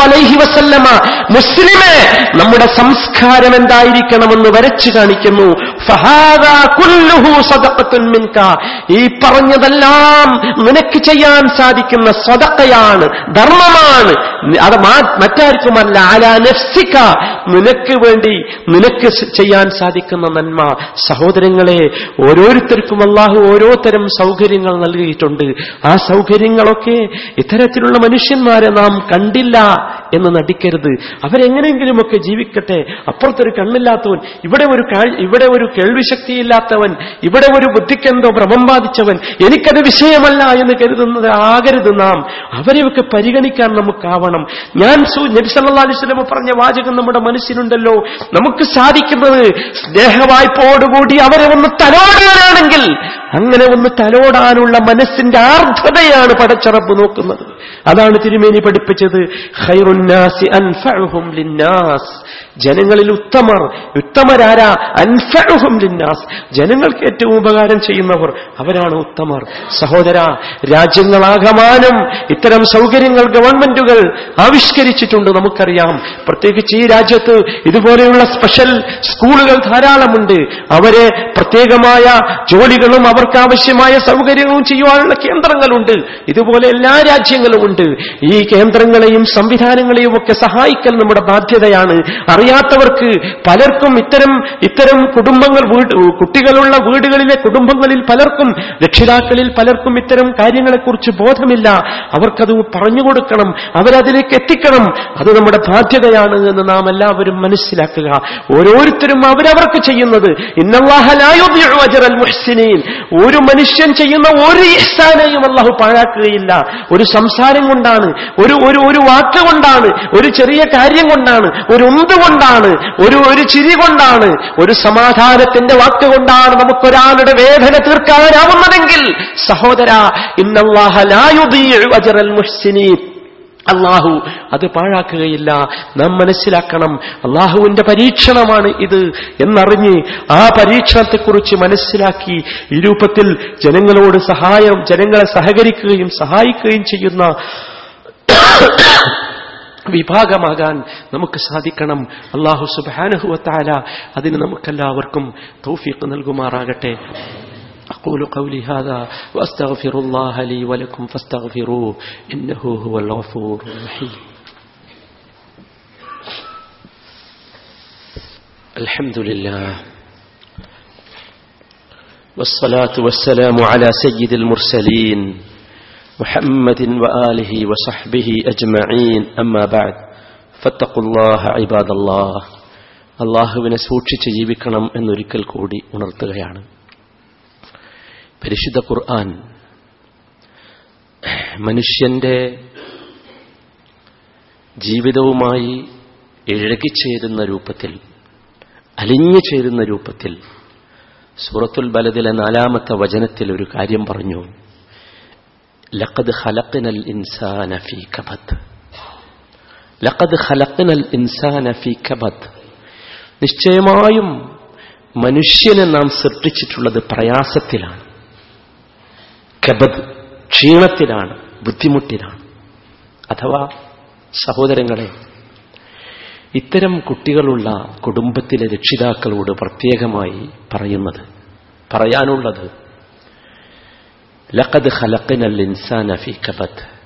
അലൈഹി വസല്ലമ മുസ്ലിമേ നമ്മുടെ സംസ്കാരം എന്തായിരിക്കണമെന്ന് വരച്ചു കാണിക്കുന്നു. ഈ കുല്ലുഹു പറഞ്ഞതെല്ലാം നിനക്ക് ചെയ്യാൻ സാധിക്കുന്ന സ്വതക്കയാണ് ധർമ്മമാണ്. അത് മറ്റാർക്കുമല്ല. അലാ നഫ്സിക. നിനക്ക് വേണ്ടി നിനക്ക് ചെയ്യാൻ സാധിക്കുന്ന നന്മ. സഹോദരങ്ങളെ ഓരോരുത്തർക്കും അള്ളാഹു ഓരോ തരം സൗകര്യങ്ങൾ നൽകിയിട്ടുണ്ട്. ആ സൗകര്യങ്ങളൊക്കെ ഇത്തരത്തിലുള്ള മനുഷ്യന്മാരെ നാം കണ്ടില്ല. എന്ന് നടിക്കരുത്. അവരെങ്ങനെയെങ്കിലുമൊക്കെ ജീവിക്കട്ടെ. അപ്പുറത്തൊരു കണ്ണില്ലാത്തവൻ ഇവിടെ ഒരു ഇവിടെ ഒരു കേൾവിശക്തിയില്ലാത്തവൻ ഇവിടെ ഒരു ബുദ്ധിക്കെന്തോ ഭ്രമം ബാധിച്ചവൻ എനിക്കത് വിഷയമല്ല എന്ന് കരുതുന്നത് ആകരുത് നാം. അവരെയൊക്കെ പരിഗണിക്കാൻ നമുക്കാവണം. ഞാൻ സു- നബി സല്ലല്ലാഹു അലൈഹി വസല്ലം പറഞ്ഞ വാചകം നമ്മുടെ മനസ്സിലുണ്ടല്ലോ. നമുക്ക് സാധിക്കുന്നത് സ്നേഹവായ്പോടുകൂടി അവരെ ഒന്ന് തലോടാനാണെങ്കിൽ. അങ്ങനെ ഒന്ന് തലോടാനുള്ള മനസ്സിന്റെ ആർദ്രതയാണ് പടച്ചറപ്പ് നോക്കുന്നത്. അതാണ് തിരുമേനി പഠിപ്പിച്ചത്. الناس أنفعهم للناس ജനങ്ങളിൽ ഉത്തമർ ഉത്തമരാരാ? അൻഫഹും ലിന്നാസ്. ജനങ്ങൾക്ക് ഏറ്റവും ഉപകാരം ചെയ്യുന്നവർ അവരാണ് ഉത്തമർ. സഹോദര രാജ്യങ്ങളാകമാനം ഇത്തരം സൗകര്യങ്ങൾ ഗവൺമെന്റുകൾ ആവിഷ്കരിച്ചിട്ടുണ്ട് നമുക്കറിയാം. പ്രത്യേകിച്ച് ഈ രാജ്യത്ത് ഇതുപോലെയുള്ള സ്പെഷ്യൽ സ്കൂളുകൾ ധാരാളമുണ്ട്. അവരെ പ്രത്യേകമായ ജോലികളും അവർക്ക് ആവശ്യമായ സൗകര്യങ്ങളും ചെയ്യുവാനുള്ള കേന്ദ്രങ്ങളുണ്ട്. ഇതുപോലെ എല്ലാ രാജ്യങ്ങളും ഉണ്ട് ഈ കേന്ദ്രങ്ങളെയും സംവിധാനങ്ങളെയും ഒക്കെ സഹായിക്കൽ നമ്മുടെ ബാധ്യതയാണ്. അറിയാത്തവർക്ക് പലർക്കും ഇത്തരം ഇത്തരം കുടുംബങ്ങൾ കുട്ടികളുള്ള വീടുകളിലെ കുടുംബങ്ങളിൽ പലർക്കും രക്ഷിതാക്കളിൽ പലർക്കും ഇത്തരം കാര്യങ്ങളെക്കുറിച്ച് ബോധമില്ല. അവർക്കത് പറഞ്ഞു കൊടുക്കണം അവരതിലേക്ക് എത്തിക്കണം. അത് നമ്മുടെ ബാധ്യതയാണ് എന്ന് നാം എല്ലാവരും മനസ്സിലാക്കുക. ഓരോരുത്തരും അവരവർക്ക് ചെയ്യുന്നത്. ഒരു മനുഷ്യൻ ചെയ്യുന്ന ഒരു ഇഹ്സാനെയും അള്ളാഹു പാഴാക്കുകയില്ല. ഒരു സംസാരം കൊണ്ടാണ് ഒരു ഒരു വാക്ക് കൊണ്ടാണ് ഒരു ചെറിയ കാര്യം കൊണ്ടാണ് ഒരു ഉന്ത് ഒരു ഒരു ചിരി കൊണ്ടാണ് ഒരു സമാധാനത്തിന്റെ വാക്ക് കൊണ്ടാണ് നമുക്കൊരാളുടെ വേദന തീർക്കാനാവുന്നതെങ്കിൽ സഹോദര അള്ളാഹു അത് പാഴാക്കുകയില്ല. നാം മനസ്സിലാക്കണം അള്ളാഹുവിന്റെ പരീക്ഷണമാണ് ഇത് എന്നറിഞ്ഞ് ആ പരീക്ഷണത്തെക്കുറിച്ച് മനസ്സിലാക്കി ഈ രൂപത്തിൽ ജനങ്ങളോട് സഹായം ജനങ്ങളെ സഹകരിക്കുകയും സഹായിക്കുകയും ചെയ്യുന്ന വിഭാഗമാകാൻ നമുക്ക് സാധിക്കണം അള്ളാഹു സുബാനഹുവത്താല അതിന് നമുക്കെല്ലാവർക്കും തൗഫീഖ് നൽകുമാറാകട്ടെ أقول قولي هذا وأستغفر الله لي ولكم فاستغفروه إنه هو الغفور الرحيم الحمد لله والصلاة والسلام على سيد المرسلين محمد وآله وصحبه أجمعين أما بعد فاتقوا الله عباد الله അള്ളാഹുവിനെ സൂക്ഷിച്ച് ജീവിക്കണം എന്നൊരിക്കൽ കൂടി ഉണർത്തുകയാണ് പരിശുദ്ധ ഖുർആൻ മനുഷ്യന്റെ ജീവിതവുമായി ഇഴകിച്ചേരുന്ന രൂപത്തിൽ അലിഞ്ഞു ചേരുന്ന രൂപത്തിൽ സൂറത്തുൽ ബലദിലെ നാലാമത്തെ വചനത്തിൽ ഒരു കാര്യം പറഞ്ഞു ലഖദ് ഖലഖ്നൽ ഇൻസാന ഫീ കബദ് ലഖദ് ഖലഖ്നൽ ഇൻസാന ഫീ കബദ് നിശ്ചയമായും മനുഷ്യനെ നാം സൃഷ്ടിച്ചിട്ടുള്ളത് പ്രയാസത്തിലാണ്. കബദ് ക്ഷീണത്തിലാണ് ബുദ്ധിമുട്ടിലാണ്. അഥവാ സഹോദരങ്ങളെ ഇത്തരം കുട്ടികളുള്ള കുടുംബത്തിലെ രക്ഷിതാക്കളോട് പ്രത്യേകമായി പറയുന്നത് പറയാനുള്ളത് ലഖദ് ഖലഖ്നൽ ഇൻസാന ഫീ കബദ്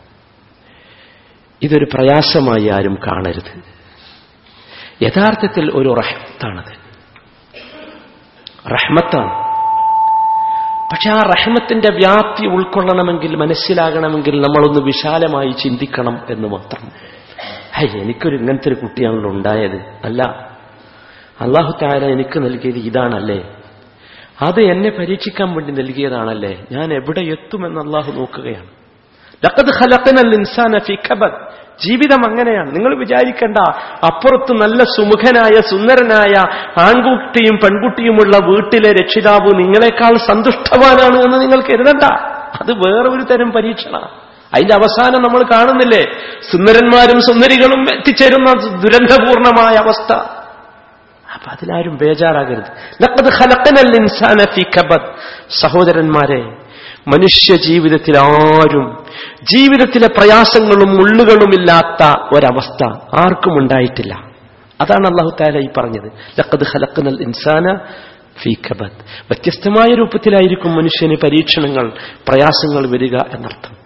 ഇതൊരു പ്രയാസമായി ആരും കാണരുത്. യഥാർത്ഥത്തിൽ ഒരു റഹ്മത്താണത്. റഹ്മത്താണ്. പക്ഷെ ആ റഹ്മത്തിന്റെ വ്യാപ്തി ഉൾക്കൊള്ളണമെങ്കിൽ മനസ്സിലാകണമെങ്കിൽ നമ്മളൊന്ന് വിശാലമായി ചിന്തിക്കണം എന്ന് മാത്രം. ഹൈ എനിക്കൊരു ഇങ്ങനത്തെ ഒരു കുട്ടിയാണല്ലോ ഉണ്ടായത്. അല്ല അള്ളാഹു താര എനിക്ക് നൽകിയത് ഇതാണല്ലേ? അത് എന്നെ പരീക്ഷിക്കാൻ വേണ്ടി നൽകിയതാണല്ലേ? ഞാൻ എവിടെ എത്തുമെന്ന് അള്ളാഹു നോക്കുകയാണ്. ജീവിതം അങ്ങനെയാണ്. നിങ്ങൾ വിചാരിക്കണ്ട അപ്പുറത്ത് നല്ല സുമുഖനായ സുന്ദരനായ ആൺകുട്ടിയും പെൺകുട്ടിയുമുള്ള വീട്ടിലെ രക്ഷിതാവ് നിങ്ങളെക്കാൾ സന്തുഷ്ടവാനാണ് എന്ന് നിങ്ങൾ കരുതണ്ട. അത് വേറെ ഒരു തരം പരീക്ഷണ അതിന്റെ അവസാനം നമ്മൾ കാണുന്നില്ലേ? സുന്ദരന്മാരും സുന്ദരികളും എത്തിച്ചേരുന്ന ദുരന്തപൂർണമായ അവസ്ഥ. അപ്പൊ അതിലാരും ബേജാറാകരുത്. സഹോദരന്മാരെ മനുഷ്യ ജീവിതത്തിൽ ആരും ജീവിതത്തിലെ പ്രയാസങ്ങളും മുള്ളുകളുമില്ലാത്ത ഒരവസ്ഥ ആർക്കും ഉണ്ടായിട്ടില്ല. അതാണ് അള്ളാഹു താല ഈ പറഞ്ഞത്. ലക്കത് ഹലക്കനൽ ഇൻസാന ഫീ കബദ്. വ്യത്യസ്തമായ രൂപത്തിലായിരിക്കും മനുഷ്യന് പരീക്ഷണങ്ങൾ പ്രയാസങ്ങൾ വരിക എന്നർത്ഥം.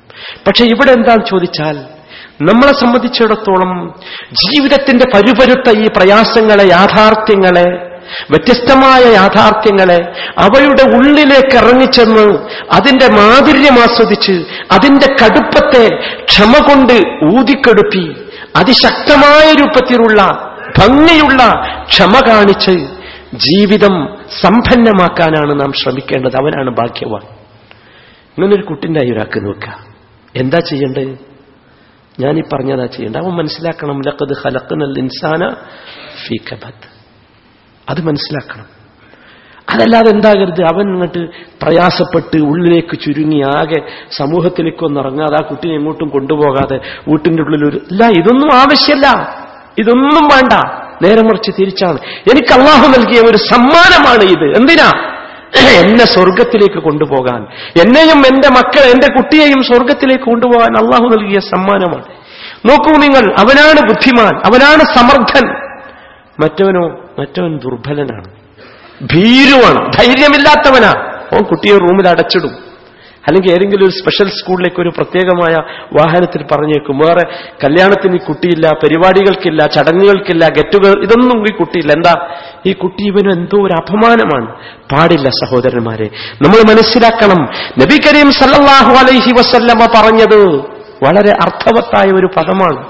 പക്ഷെ ഇവിടെ എന്താണ് ചോദിച്ചാൽ നമ്മളെ സംബന്ധിച്ചിടത്തോളം ജീവിതത്തിന്റെ പരുപരുത്ത ഈ പ്രയാസങ്ങളെ യാഥാർത്ഥ്യങ്ങളെ വ്യത്യസ്തമായ യാഥാർത്ഥ്യങ്ങളെ അവയുടെ ഉള്ളിലേക്ക് ഇറങ്ങിച്ചെന്ന് അതിന്റെ മാധുര്യം ആസ്വദിച്ച് അതിന്റെ കടുപ്പത്തെ ക്ഷമ കൊണ്ട് ഊതിക്കെടുപ്പി അതിശക്തമായ രൂപത്തിലുള്ള ഭംഗിയുള്ള ക്ഷമ കാണിച്ച് ജീവിതം സമ്പന്നമാക്കാനാണ് നാം ശ്രമിക്കേണ്ടത്. അവനാണ് ഭാഗ്യവാൻ. ഇങ്ങനൊരു കുട്ടിന്റെ ഒരാൾക്ക് നോക്കുക. എന്താ ചെയ്യേണ്ടത്? ഞാനീ പറഞ്ഞതാ ചെയ്യേണ്ട അവൻ മനസ്സിലാക്കണം ലക്കത് ഹലക്കനൽ ഇൻസാന ഫീ അത് മനസ്സിലാക്കണം. അതല്ലാതെ എന്താകരുത്? അവൻ എന്നിട്ട് പ്രയാസപ്പെട്ട് ഉള്ളിലേക്ക് ചുരുങ്ങി ആകെ സമൂഹത്തിലേക്ക് ഇറങ്ങാതെ ആ കുട്ടിനെ എങ്ങോട്ടും കൊണ്ടുപോകാതെ വീട്ടിന്റെ ഉള്ളിൽ ഒരു ഇല്ല ഇതൊന്നും ആവശ്യമല്ല ഇതൊന്നും വേണ്ട. നേരെ മറിച്ച് തിരിച്ചാണ്. എനിക്ക് അള്ളാഹു നൽകിയ ഒരു സമ്മാനമാണ് ഇത്. എന്തിനാ? എന്നെ സ്വർഗത്തിലേക്ക് കൊണ്ടുപോകാൻ എന്നെയും എന്റെ മക്കൾ എന്റെ കുട്ടിയെയും സ്വർഗത്തിലേക്ക് കൊണ്ടുപോകാൻ അള്ളാഹു നൽകിയ സമ്മാനമാണ്. നോക്കൂ നിങ്ങൾ അവനാണ് ബുദ്ധിമാൻ അവനാണ് സമർത്ഥൻ. മറ്റവനോ മറ്റവൻ ദുർബലനാണ്. ഭീരുവാണ് ധൈര്യമില്ലാത്തവനാ. ഓ കുട്ടിയെ റൂമിൽ അടച്ചിടും. അല്ലെങ്കിൽ ഏതെങ്കിലും ഒരു സ്പെഷ്യൽ സ്കൂളിലേക്ക് ഒരു പ്രത്യേകമായ വാഹനത്തിൽ പറഞ്ഞേക്കും. വേറെ കല്യാണത്തിന് ഈ കുട്ടിയില്ല പരിപാടികൾക്കില്ല ചടങ്ങുകൾക്കില്ല ഗെറ്റുകൾ ഇതൊന്നും ഈ കുട്ടിയില്ല. എന്താ? ഈ കുട്ടി ഇവനും എന്തോ ഒരു അപമാനമാണ്. പാടില്ല സഹോദരന്മാരെ. നമ്മൾ മനസ്സിലാക്കണം. നബി കരീം സല്ലാഹു അലൈഹി വസല്ലമ പറഞ്ഞത് വളരെ അർത്ഥവത്തായ ഒരു പദമാണ്.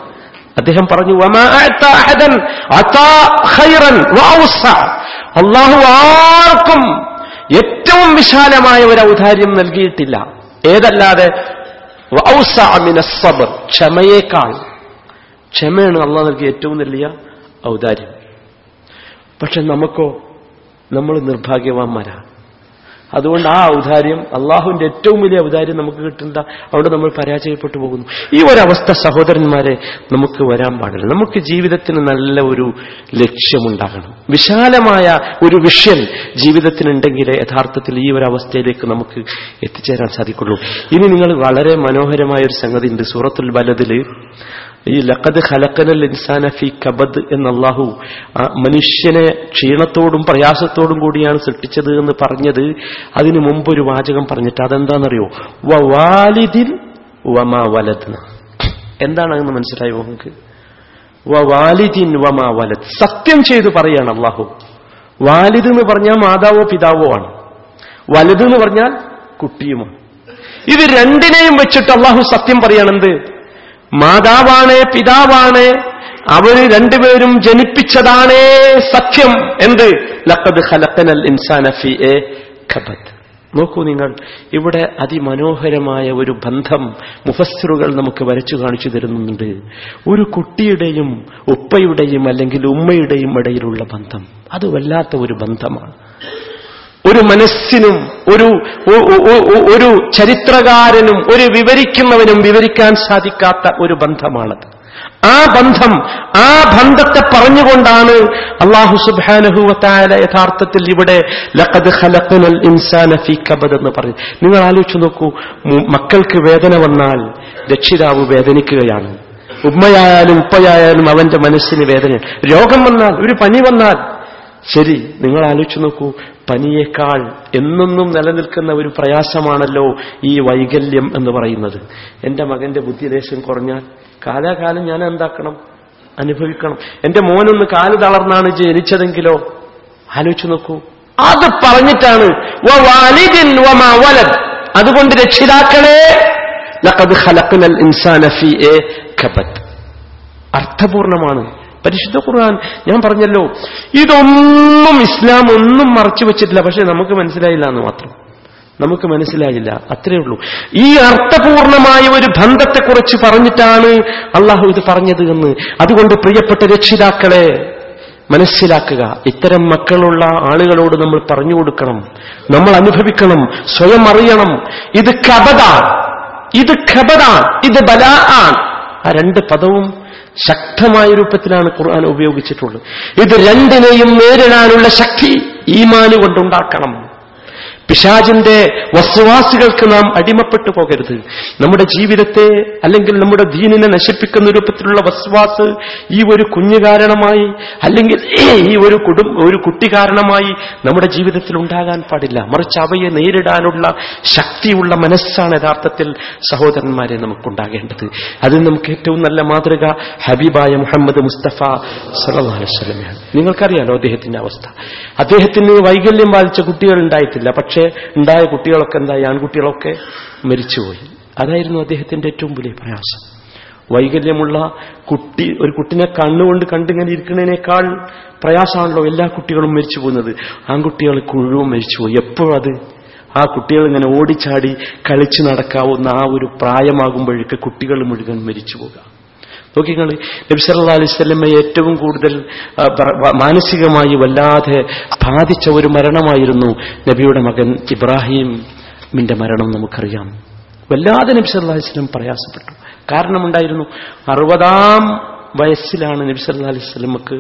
അദ്ദേഹം പറഞ്ഞു. അള്ളാഹു ആർക്കും ഏറ്റവും വിശാലമായ ഒരു ഔദാര്യം നൽകിയിട്ടില്ല. ഏതല്ലാതെ സബ്ർ ക്ഷമയേക്കാൾ. ക്ഷമയാണ് അള്ളാഹ് നൽകിയ ഏറ്റവും വലിയ ഔദാര്യം. പക്ഷെ നമുക്കോ നമ്മൾ നിർഭാഗ്യവാന്മാരാ. അതുകൊണ്ട് ആ ഔദാര്യം അള്ളാഹുവിന്റെ ഏറ്റവും വലിയ ഔദാര്യം നമുക്ക് കിട്ടുന്ന അവിടെ നമ്മൾ പരാജയപ്പെട്ടു പോകുന്നു. ഈ ഒരവസ്ഥ സഹോദരന്മാരെ നമുക്ക് വരാൻ പാടില്ല. നമുക്ക് ജീവിതത്തിന് നല്ല ഒരു ലക്ഷ്യമുണ്ടാകണം. വിശാലമായ ഒരു വിഷൻ ജീവിതത്തിനുണ്ടെങ്കിൽ യഥാർത്ഥത്തിൽ ഈ ഒരു അവസ്ഥയിലേക്ക് നമുക്ക് എത്തിച്ചേരാൻ സാധിക്കുള്ളൂ. ഇനി നിങ്ങൾ വളരെ മനോഹരമായ ഒരു സംഗതി ഉണ്ട് സൂറത്തുൽ ബലദിൽ. ഈ ലക്കത് ഹലക്കനൽ ഇൻസാന ഫി കബദ് എന്ന മനുഷ്യനെ ക്ഷീണത്തോടും പ്രയാസത്തോടും കൂടിയാണ് സൃഷ്ടിച്ചത് എന്ന് പറഞ്ഞത്. അതിനു മുമ്പ് ഒരു വാചകം പറഞ്ഞിട്ട് അതെന്താണെന്നറിയോ വാലിദിൻ വമാ വലദ്ന. എന്താണെന്ന് മനസ്സിലായോ നിങ്ങൾക്ക്? വാലിദിൻ വമാ വലത് സത്യം ചെയ്ത് പറയാണ് അള്ളാഹു വാലിദ് എന്ന് പറഞ്ഞാൽ മാതാവോ പിതാവോ ആണ്. വലുത് എന്ന് പറഞ്ഞാൽ കുട്ടിയുമാണ്. ഇത് രണ്ടിനെയും വെച്ചിട്ട് അള്ളാഹു സത്യം പറയണെന്ത് മാതാവാണ് പിതാവാണ്. അവർ രണ്ടുപേരും ജനിപ്പിച്ചതാണേ സത്യം എന്ത്? ലഖദ് ഖലഖനൽ ഇൻസാന ഫി എ ഖബത്ത് നോക്കൂ നിങ്ങൾ ഇവിടെ അതിമനോഹരമായ ഒരു ബന്ധം മുഫസ്സിറുകൾ നമുക്ക് വരച്ചു കാണിച്ചു തരുന്നുണ്ട്. ഒരു കുട്ടിയുടെയും ഉപ്പയുടെയും അല്ലെങ്കിൽ ഉമ്മയുടെയും ഇടയിലുള്ള ബന്ധം. അത് വല്ലാത്ത ഒരു ബന്ധമാണ്. ഒരു മനസ്സിനും ഒരു ഒരു ചരിത്രകാരനും ഒരു വിവരിക്കുന്നവനും വിവരിക്കാൻ സാധിക്കാത്ത ഒരു ബന്ധമാണത്. ആ ബന്ധം ആ ബന്ധത്തെ പറഞ്ഞുകൊണ്ടാണ് അള്ളാഹു സുബാനഹുവത്തായ യഥാർത്ഥത്തിൽ ഇവിടെ ലഖദ് ഖലഖനൽ ഇൻസാന ഫീ എന്ന് പറഞ്ഞു. നിങ്ങൾ ആലോചിച്ചു നോക്കൂ മക്കൾക്ക് വേദന വന്നാൽ രക്ഷിതാവ് വേദനിക്കുകയാണ്. ഉമ്മയായാലും ഉപ്പയായാലും അവന്റെ മനസ്സിന് വേദന രോഗം വന്നാൽ ഒരു പനി വന്നാൽ ശരി നിങ്ങൾ ആലോചിച്ചു നോക്കൂ. പനിയേക്കാൾ എന്നെന്നും നിലനിൽക്കുന്ന ഒരു പ്രയാസമാണല്ലോ ഈ വൈകല്യം എന്ന് പറയുന്നത്. എന്റെ മകന്റെ ബുദ്ധിദേശം കുറഞ്ഞാൽ കാലാകാലം ഞാൻ എന്താക്കണം? അനുഭവിക്കണം. എന്റെ മോനൊന്ന് കാൽ തളർന്നാണ് ജനിച്ചതെങ്കിലോ? ആലോചിച്ചു നോക്കൂ. അത് പറഞ്ഞിട്ടാണ്. അതുകൊണ്ട് രക്ഷിതാക്കളെ അർത്ഥപൂർണമാണ്. പരിശുദ്ധ ഖുർആൻ. ഞാൻ പറഞ്ഞല്ലോ ഇതൊന്നും ഇസ്ലാം ഒന്നും മറച്ചു വെച്ചിട്ടില്ല. പക്ഷെ നമുക്ക് മനസ്സിലായില്ല എന്ന് മാത്രം. നമുക്ക് മനസ്സിലായില്ല. അത്രേ ഉള്ളൂ. ഈ അർത്ഥപൂർണമായ ഒരു ബന്ധത്തെക്കുറിച്ച് പറഞ്ഞിട്ടാണ് അള്ളാഹു ഇത് പറഞ്ഞത് എന്ന്. അതുകൊണ്ട് പ്രിയപ്പെട്ട രക്ഷിതാക്കളെ മനസ്സിലാക്കുക. ഇത്തരം മക്കളുള്ള ആളുകളോട് നമ്മൾ പറഞ്ഞു കൊടുക്കണം. നമ്മൾ അനുഭവിക്കണം. സ്വയം അറിയണം. ഇത് കപത ഇത് കപത ഇത് ബലാ. ആ രണ്ട് പദവും ശക്തമായ രൂപത്തിലാണ് ഖുർആൻ ഉപയോഗിച്ചിട്ടുള്ളത്. ഇത് രണ്ടിനെയും നേരിടാനുള്ള ശക്തി ഈമാന് കൊണ്ടുണ്ടാക്കണം. പിശാചിന്റെ വസ്വാസികൾക്ക് നാം അടിമപ്പെട്ടു പോകരുത്. നമ്മുടെ ജീവിതത്തെ അല്ലെങ്കിൽ നമ്മുടെ ദീനിനെ നശിപ്പിക്കുന്ന രൂപത്തിലുള്ള വസ്വാസ് ഈ ഒരു കുഞ്ഞു കാരണമായി അല്ലെങ്കിൽ ഈ ഒരു കുടും ഒരു കുട്ടി കാരണമായി നമ്മുടെ ജീവിതത്തിൽ ഉണ്ടാകാൻ പാടില്ല. മറിച്ച് അവയെ നേരിടാനുള്ള ശക്തിയുള്ള മനസ്സാണ് യഥാർത്ഥത്തിൽ സഹോദരന്മാരെ നമുക്കുണ്ടാകേണ്ടത്. അതിന് നമുക്ക് ഏറ്റവും നല്ല മാതൃക ഹബീബായ മുഹമ്മദ് മുസ്തഫ വസല്ലമയാണ് നിങ്ങൾക്കറിയാലോ അദ്ദേഹത്തിന്റെ അവസ്ഥ. അദ്ദേഹത്തിന് വൈകല്യം ബാധിച്ച കുട്ടികൾ ഉണ്ടായിട്ടില്ല. പക്ഷേ ഉണ്ടായ കുട്ടികളൊക്കെ എന്തായി? ആൺകുട്ടികളൊക്കെ മരിച്ചുപോയി. അതായിരുന്നു അദ്ദേഹത്തിന്റെ ഏറ്റവും വലിയ പ്രയാസം. വൈകല്യമുള്ള കുട്ടി ഒരു കുട്ടിനെ കണ്ണുകൊണ്ട് കണ്ടിങ്ങനെ ഇരിക്കുന്നതിനേക്കാൾ പ്രയാസമാണല്ലോ എല്ലാ കുട്ടികളും മരിച്ചു പോകുന്നത് ആൺകുട്ടികൾ മുഴുവൻ മരിച്ചുപോയി. എപ്പോഴത് ആ കുട്ടികൾ ഇങ്ങനെ ഓടിച്ചാടി കളിച്ചു നടക്കാവുന്ന ആ ഒരു പ്രായമാകുമ്പോഴേക്ക് കുട്ടികൾ മുഴുവൻ മരിച്ചു നോക്കിങ്ങൾ അലൈഹി വസല്ലമയെ ഏറ്റവും കൂടുതൽ മാനസികമായി വല്ലാതെ ബാധിച്ച ഒരു മരണമായിരുന്നു നബിയുടെ മകൻ ഇബ്രാഹിമിന്റെ മരണം നമുക്കറിയാം. വല്ലാതെ നബി സല്ലല്ലാഹു അലൈഹി വസല്ലം പ്രയാസപ്പെട്ടു. കാരണമുണ്ടായിരുന്നു അറുപതാം വയസ്സിലാണ് നബി സല്ലല്ലാഹു അലൈഹി വസല്ലമക്ക്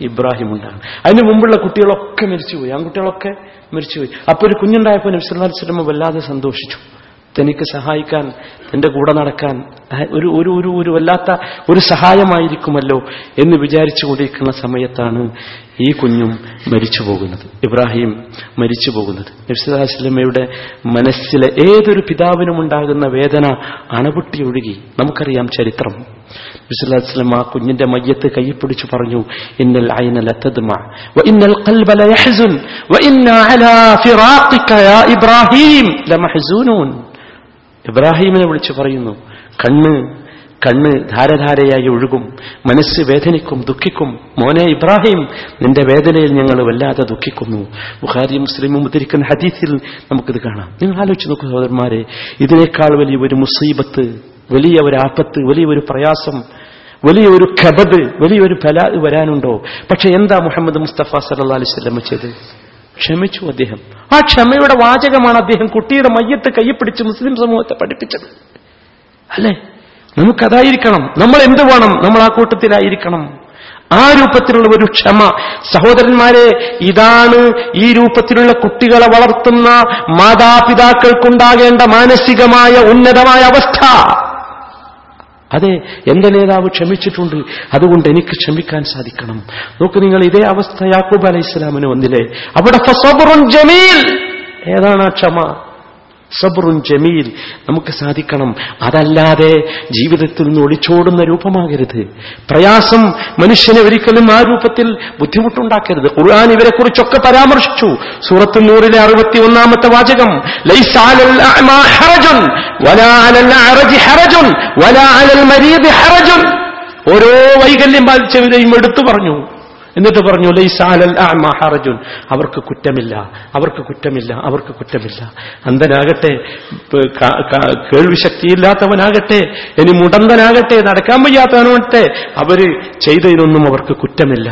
ഇബ്രാഹിം ഉണ്ടാകുന്നത് അതിന് മുമ്പുള്ള കുട്ടികളൊക്കെ മരിച്ചുപോയി. ആൺകുട്ടികളൊക്കെ മരിച്ചുപോയി. അപ്പോൾ ഒരു കുഞ്ഞുണ്ടായപ്പോൾ നബി സല്ലല്ലാഹു അലൈഹി വസല്ലമ വല്ലാതെ സന്തോഷിച്ചു. തനിക്ക് സഹായിക്കാൻ തന്റെ കൂടെ നടക്കാൻ ഒരു ഒരു ഒരു ഒരു വല്ലാത്ത ഒരു സഹായമായിരിക്കുമല്ലോ എന്ന് വിചാരിച്ചു കൊണ്ടിരിക്കുന്ന സമയത്താണ് ഈ കുഞ്ഞും മരിച്ചു പോകുന്നത്. ഇബ്രാഹിം മരിച്ചു പോകുന്നത്. നബ്സുല്ലാസ്ലമയുടെ മനസ്സിലെ ഏതൊരു പിതാവിനും ഉണ്ടാകുന്ന വേദന അണപൊട്ടി ഒഴുകി നമുക്കറിയാം ചരിത്രം. നബ്സുല്ലാസ്ലം ആ കുഞ്ഞിന്റെ മയ്യത്ത് കൈപ്പിടിച്ചു പറഞ്ഞു ഇന്നൽ യാ ഇബ്രാഹിം ഇബ്രാഹിമിനെ വിളിച്ചു പറയുന്നു കണ്ണ് കണ്ണ് ധാരധാരയായി ഒഴുകും മനസ്സ് വേദനിക്കും ദുഃഖിക്കും. മോനെ ഇബ്രാഹിം നിന്റെ വേദനയിൽ ഞങ്ങൾ വല്ലാതെ ദുഃഖിക്കുന്നു. ബുഖാരി മുസ്ലിമും ഉദ്ധരിക്കുന്ന ഹദീസിൽ നമുക്കിത് കാണാം. നിങ്ങൾ ആലോചിച്ച് നോക്കൂ സഹോദരന്മാരെ ഇതിനേക്കാൾ വലിയ ഒരു മുസീബത്ത് വലിയ ഒരു ആപത്ത് വലിയ ഒരു പ്രയാസം വലിയൊരു ഖബദ് വലിയൊരു ഫല വരാനുണ്ടോ? പക്ഷെ എന്താ മുഹമ്മദ് മുസ്തഫ സല്ലാ അലൈവല്ലം ചെയ്ത് ക്ഷമിച്ചു അദ്ദേഹം. ആ ക്ഷമയുടെ വാചകമാണ് അദ്ദേഹം കുട്ടിയുടെ മയ്യത്ത് കൈപ്പിടിച്ച് മുസ്ലിം സമൂഹത്തെ പഠിപ്പിച്ചത്. അല്ലേ? നമുക്കതായിരിക്കണം. നമ്മൾ എന്ത് വേണം? നമ്മൾ ആ കൂട്ടത്തിലായിരിക്കണം. ആ രൂപത്തിലുള്ള ഒരു ക്ഷമ. സഹോദരന്മാരെ ഇതാണ് ഈ രൂപത്തിലുള്ള കുട്ടികളെ വളർത്തുന്ന മാതാപിതാക്കൾക്കുണ്ടാകേണ്ട മാനസികമായ ഉന്നതമായ അവസ്ഥ. അതെ എന്റെ നേതാവ് ക്ഷമിച്ചിട്ടുണ്ട്. അതുകൊണ്ട് എനിക്ക് ക്ഷമിക്കാൻ സാധിക്കണം. നോക്ക് നിങ്ങൾ ഇതേ അവസ്ഥ യാക്കൂബ് അലൈഹി ഇസ്ലാമിന് വന്നില്ലേ അവിടെ ഏതാണ് ആ ക്ഷമ? സബറുൻ ജമീൽ. നമുക്ക് സാധിക്കണം. അതല്ലാതെ ജീവിതത്തിൽ നിന്ന് ഒളിച്ചോടുന്ന രൂപമാകരുത്. പ്രയാസം മനുഷ്യനെ ഒരിക്കലും ആ രൂപത്തിൽ ബുദ്ധിമുട്ടുണ്ടാക്കരുത്. ഖുർആൻ ഇവരെക്കുറിച്ചൊക്കെ പരാമർശിച്ചു. സൂറത്ത് നൂറിലെ അറുപത്തി ഒന്നാമത്തെ വാചകം ഓരോ വൈകല്യം ബാധിച്ചവരെയും എടുത്തു പറഞ്ഞു. എന്നിട്ട് പറഞ്ഞു ഹറജുൻ. അവർക്ക് കുറ്റമില്ല അവർക്ക് കുറ്റമില്ല അവർക്ക് കുറ്റമില്ല. അന്ധനാകട്ടെ കേൾവി ശക്തിയില്ലാത്തവനാകട്ടെ ഇനി മുടന്തനാകട്ടെ നടക്കാൻ വയ്യാത്തവനാകട്ടെ അവർ ചെയ്തതിനൊന്നും അവർക്ക് കുറ്റമില്ല.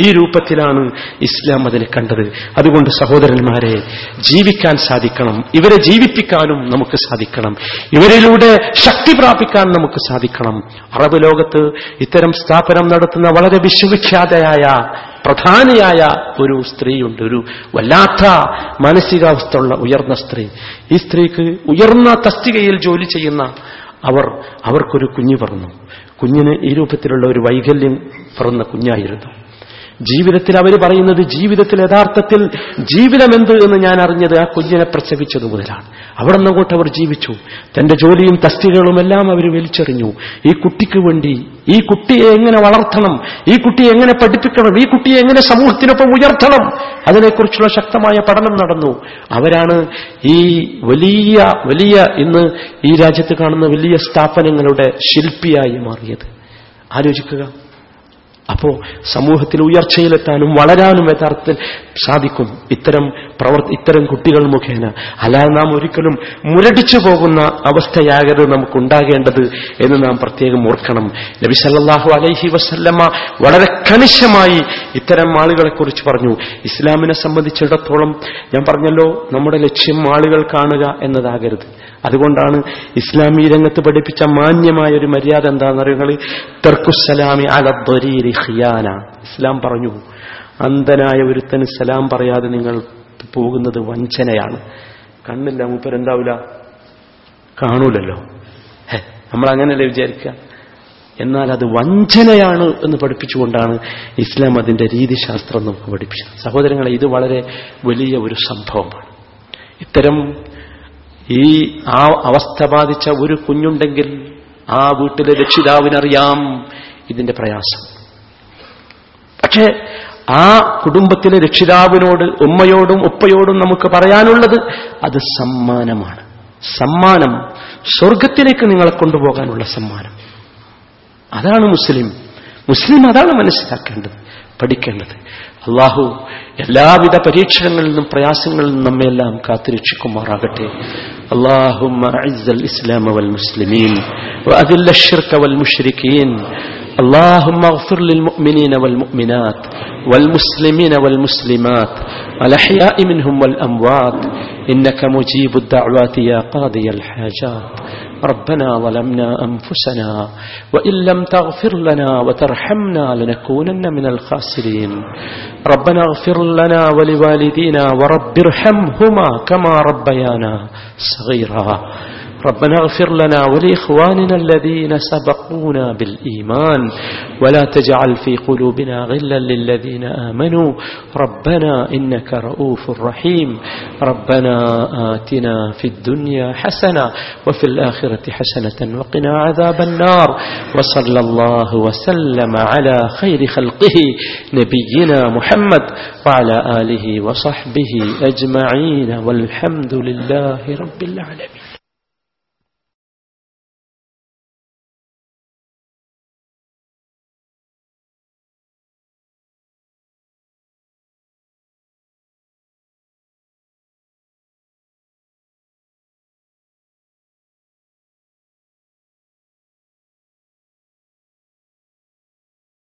ഈ രൂപത്തിലാണ് ഇസ്ലാം അതിനെ കണ്ടത്. അതുകൊണ്ട് സഹോദരന്മാരെ ജീവിക്കാൻ സാധിക്കണം. ഇവരെ ജീവിപ്പിക്കാനും നമുക്ക് സാധിക്കണം. ഇവരിലൂടെ ശക്തി പ്രാപിക്കാൻ നമുക്ക് സാധിക്കണം. അറബ് ലോകത്ത് ഇത്തരം സ്ഥാപനം നടത്തുന്ന വളരെ വിശ്വവിഖ്യാതയായ പ്രധാനിയായ ഒരു സ്ത്രീയുണ്ട്. ഒരു വല്ലാത്ത മാനസികാവസ്ഥ ഉള്ള ഉയർന്ന സ്ത്രീ. ഈ സ്ത്രീക്ക് ഉയർന്ന തസ്തികയിൽ ജോലി ചെയ്യുന്ന അവർ അവർക്കൊരു കുഞ്ഞു പറഞ്ഞു കുഞ്ഞിന് ഈ രൂപത്തിലുള്ള ഒരു വൈകല്യം പിറന്ന കുഞ്ഞായിരുന്നു. ജീവിതത്തിൽ അവർ പറയുന്നത് ജീവിതത്തിൽ യഥാർത്ഥത്തിൽ ജീവിതമെന്ത് എന്ന് ഞാൻ അറിഞ്ഞത് ആ കുഞ്ഞിനെ പ്രസവിച്ചത് മുതലാണ്. അവിടെ നിന്നങ്ങോട്ട് അവർ ജീവിച്ചു. തന്റെ ജോലിയും തസ്തികകളും എല്ലാം അവർ വലിച്ചെറിഞ്ഞു. ഈ കുട്ടിക്ക് വേണ്ടി ഈ കുട്ടിയെ എങ്ങനെ വളർത്തണം? ഈ കുട്ടിയെ എങ്ങനെ പഠിപ്പിക്കണം? ഈ കുട്ടിയെ എങ്ങനെ സമൂഹത്തിനൊപ്പം ഉയർത്തണം? അതിനെക്കുറിച്ചുള്ള ശക്തമായ പഠനം നടന്നു. അവരാണ് ഈ വലിയ വലിയ ഇന്ന് ഈ രാജ്യത്ത് കാണുന്ന വലിയ സ്ഥാപനങ്ങളുടെ ശില്പിയായി മാറിയത്. ആലോചിക്കുക. അപ്പോ സമൂഹത്തിൽ ഉയർച്ചയിലെത്താനും വളരാനും യഥാർത്ഥത്തിൽ സാധിക്കും. ഇത്തരം പ്രവർ ഇത്തരം കുട്ടികൾ മുഖേന. അല്ലാതെ നാം ഒരിക്കലും മുരടിച്ചു പോകുന്ന അവസ്ഥയാകരുത് നമുക്കുണ്ടാകേണ്ടത് എന്ന് നാം പ്രത്യേകം ഓർക്കണം. നബി സല്ലാഹു അലൈഹി വസല്ലമ്മ വളരെ കണിശമായി ഇത്തരം ആളുകളെക്കുറിച്ച് പറഞ്ഞു. ഇസ്ലാമിനെ സംബന്ധിച്ചിടത്തോളം ഞാൻ പറഞ്ഞല്ലോ നമ്മുടെ ലക്ഷ്യം ആളുകൾ കാണുക എന്നതാകരുത്. അതുകൊണ്ടാണ് ഇസ്ലാമി രംഗത്ത് പഠിപ്പിച്ച മാന്യമായ ഒരു മര്യാദ എന്താണെന്ന് അറിയുന്നത് തെർക്കുസലാമി അലദ്വരീരി ഖിയാന. ഇസ്ലാം പറഞ്ഞു. അന്ധനായ ഒരുത്തന് സലാം പറയാതെ നിങ്ങൾ പോകുന്നത് വഞ്ചനയാണ്. കണ്ണില്ല മൂപ്പരെന്താവില്ല കാണൂലല്ലോ. നമ്മൾ അങ്ങനെയല്ലേ വിചാരിക്കുക എന്നാൽ അത് വഞ്ചനയാണ് എന്ന് പഠിപ്പിച്ചുകൊണ്ടാണ് ഇസ്ലാം അതിന്റെ രീതിശാസ്ത്രം നമുക്ക് പഠിപ്പിച്ചത്. സഹോദരങ്ങളെ ഇത് വളരെ വലിയ ഒരു സംഭവമാണ്. ഇത്തരം ഈ ആ അവസ്ഥ ബാധിച്ച ഒരു കുഞ്ഞുണ്ടെങ്കിൽ ആ വീട്ടിലെ രക്ഷിതാവിനറിയാം ഇതിന്റെ പ്രയാസം. പക്ഷേ ആ കുടുംബത്തിലെ രക്ഷിതാവിനോട് ഉമ്മയോടും ഉപ്പയോടും നമുക്ക് പറയാനുള്ളത് അത് സമ്മാനമാണ്. സമ്മാനം സ്വർഗത്തിലേക്ക് നിങ്ങളെ കൊണ്ടുപോകാനുള്ള സമ്മാനം. അതാണ് മുസ്ലിം. മുസ്ലിം അതാണ് മനസ്സിലാക്കേണ്ടത് പഠിക്കേണ്ടത്. അള്ളാഹു എല്ലാവിധ പരീക്ഷണങ്ങളിൽ നിന്നും പ്രയാസങ്ങളിൽ നിന്നും നമ്മയെല്ലാം കാത്തുരക്ഷിക്കുമാറാകട്ടെ اللهم أعز الإسلام والمسلمين وأذل الشرك والمشركين اللهم اغفر للمؤمنين والمؤمنات والمسلمين والمسلمات الأحياء منهم والأموات إنك مجيب الدعوات يا قاضي الحاجات. ربنا ظلمنا أنفسنا وإن لم تغفر لنا وترحمنا لنكونن من الخاسرين. ربنا اغفر لنا ولوالدينا ورب ارحمهما كما ربيانا صغيرا. ربنا اغفر لنا ولإخواننا الذين سبقونا بالإيمان ولا تجعل في قلوبنا غلا للذين آمنوا. ربنا إنك رؤوف رحيم. ربنا آتنا في الدنيا حسنة وفي الآخرة حسنة وقنا عذاب النار. وصلى الله وسلم على خير خلقه نبينا محمد وعلى آله وصحبه أجمعين. والحمد لله رب العالمين.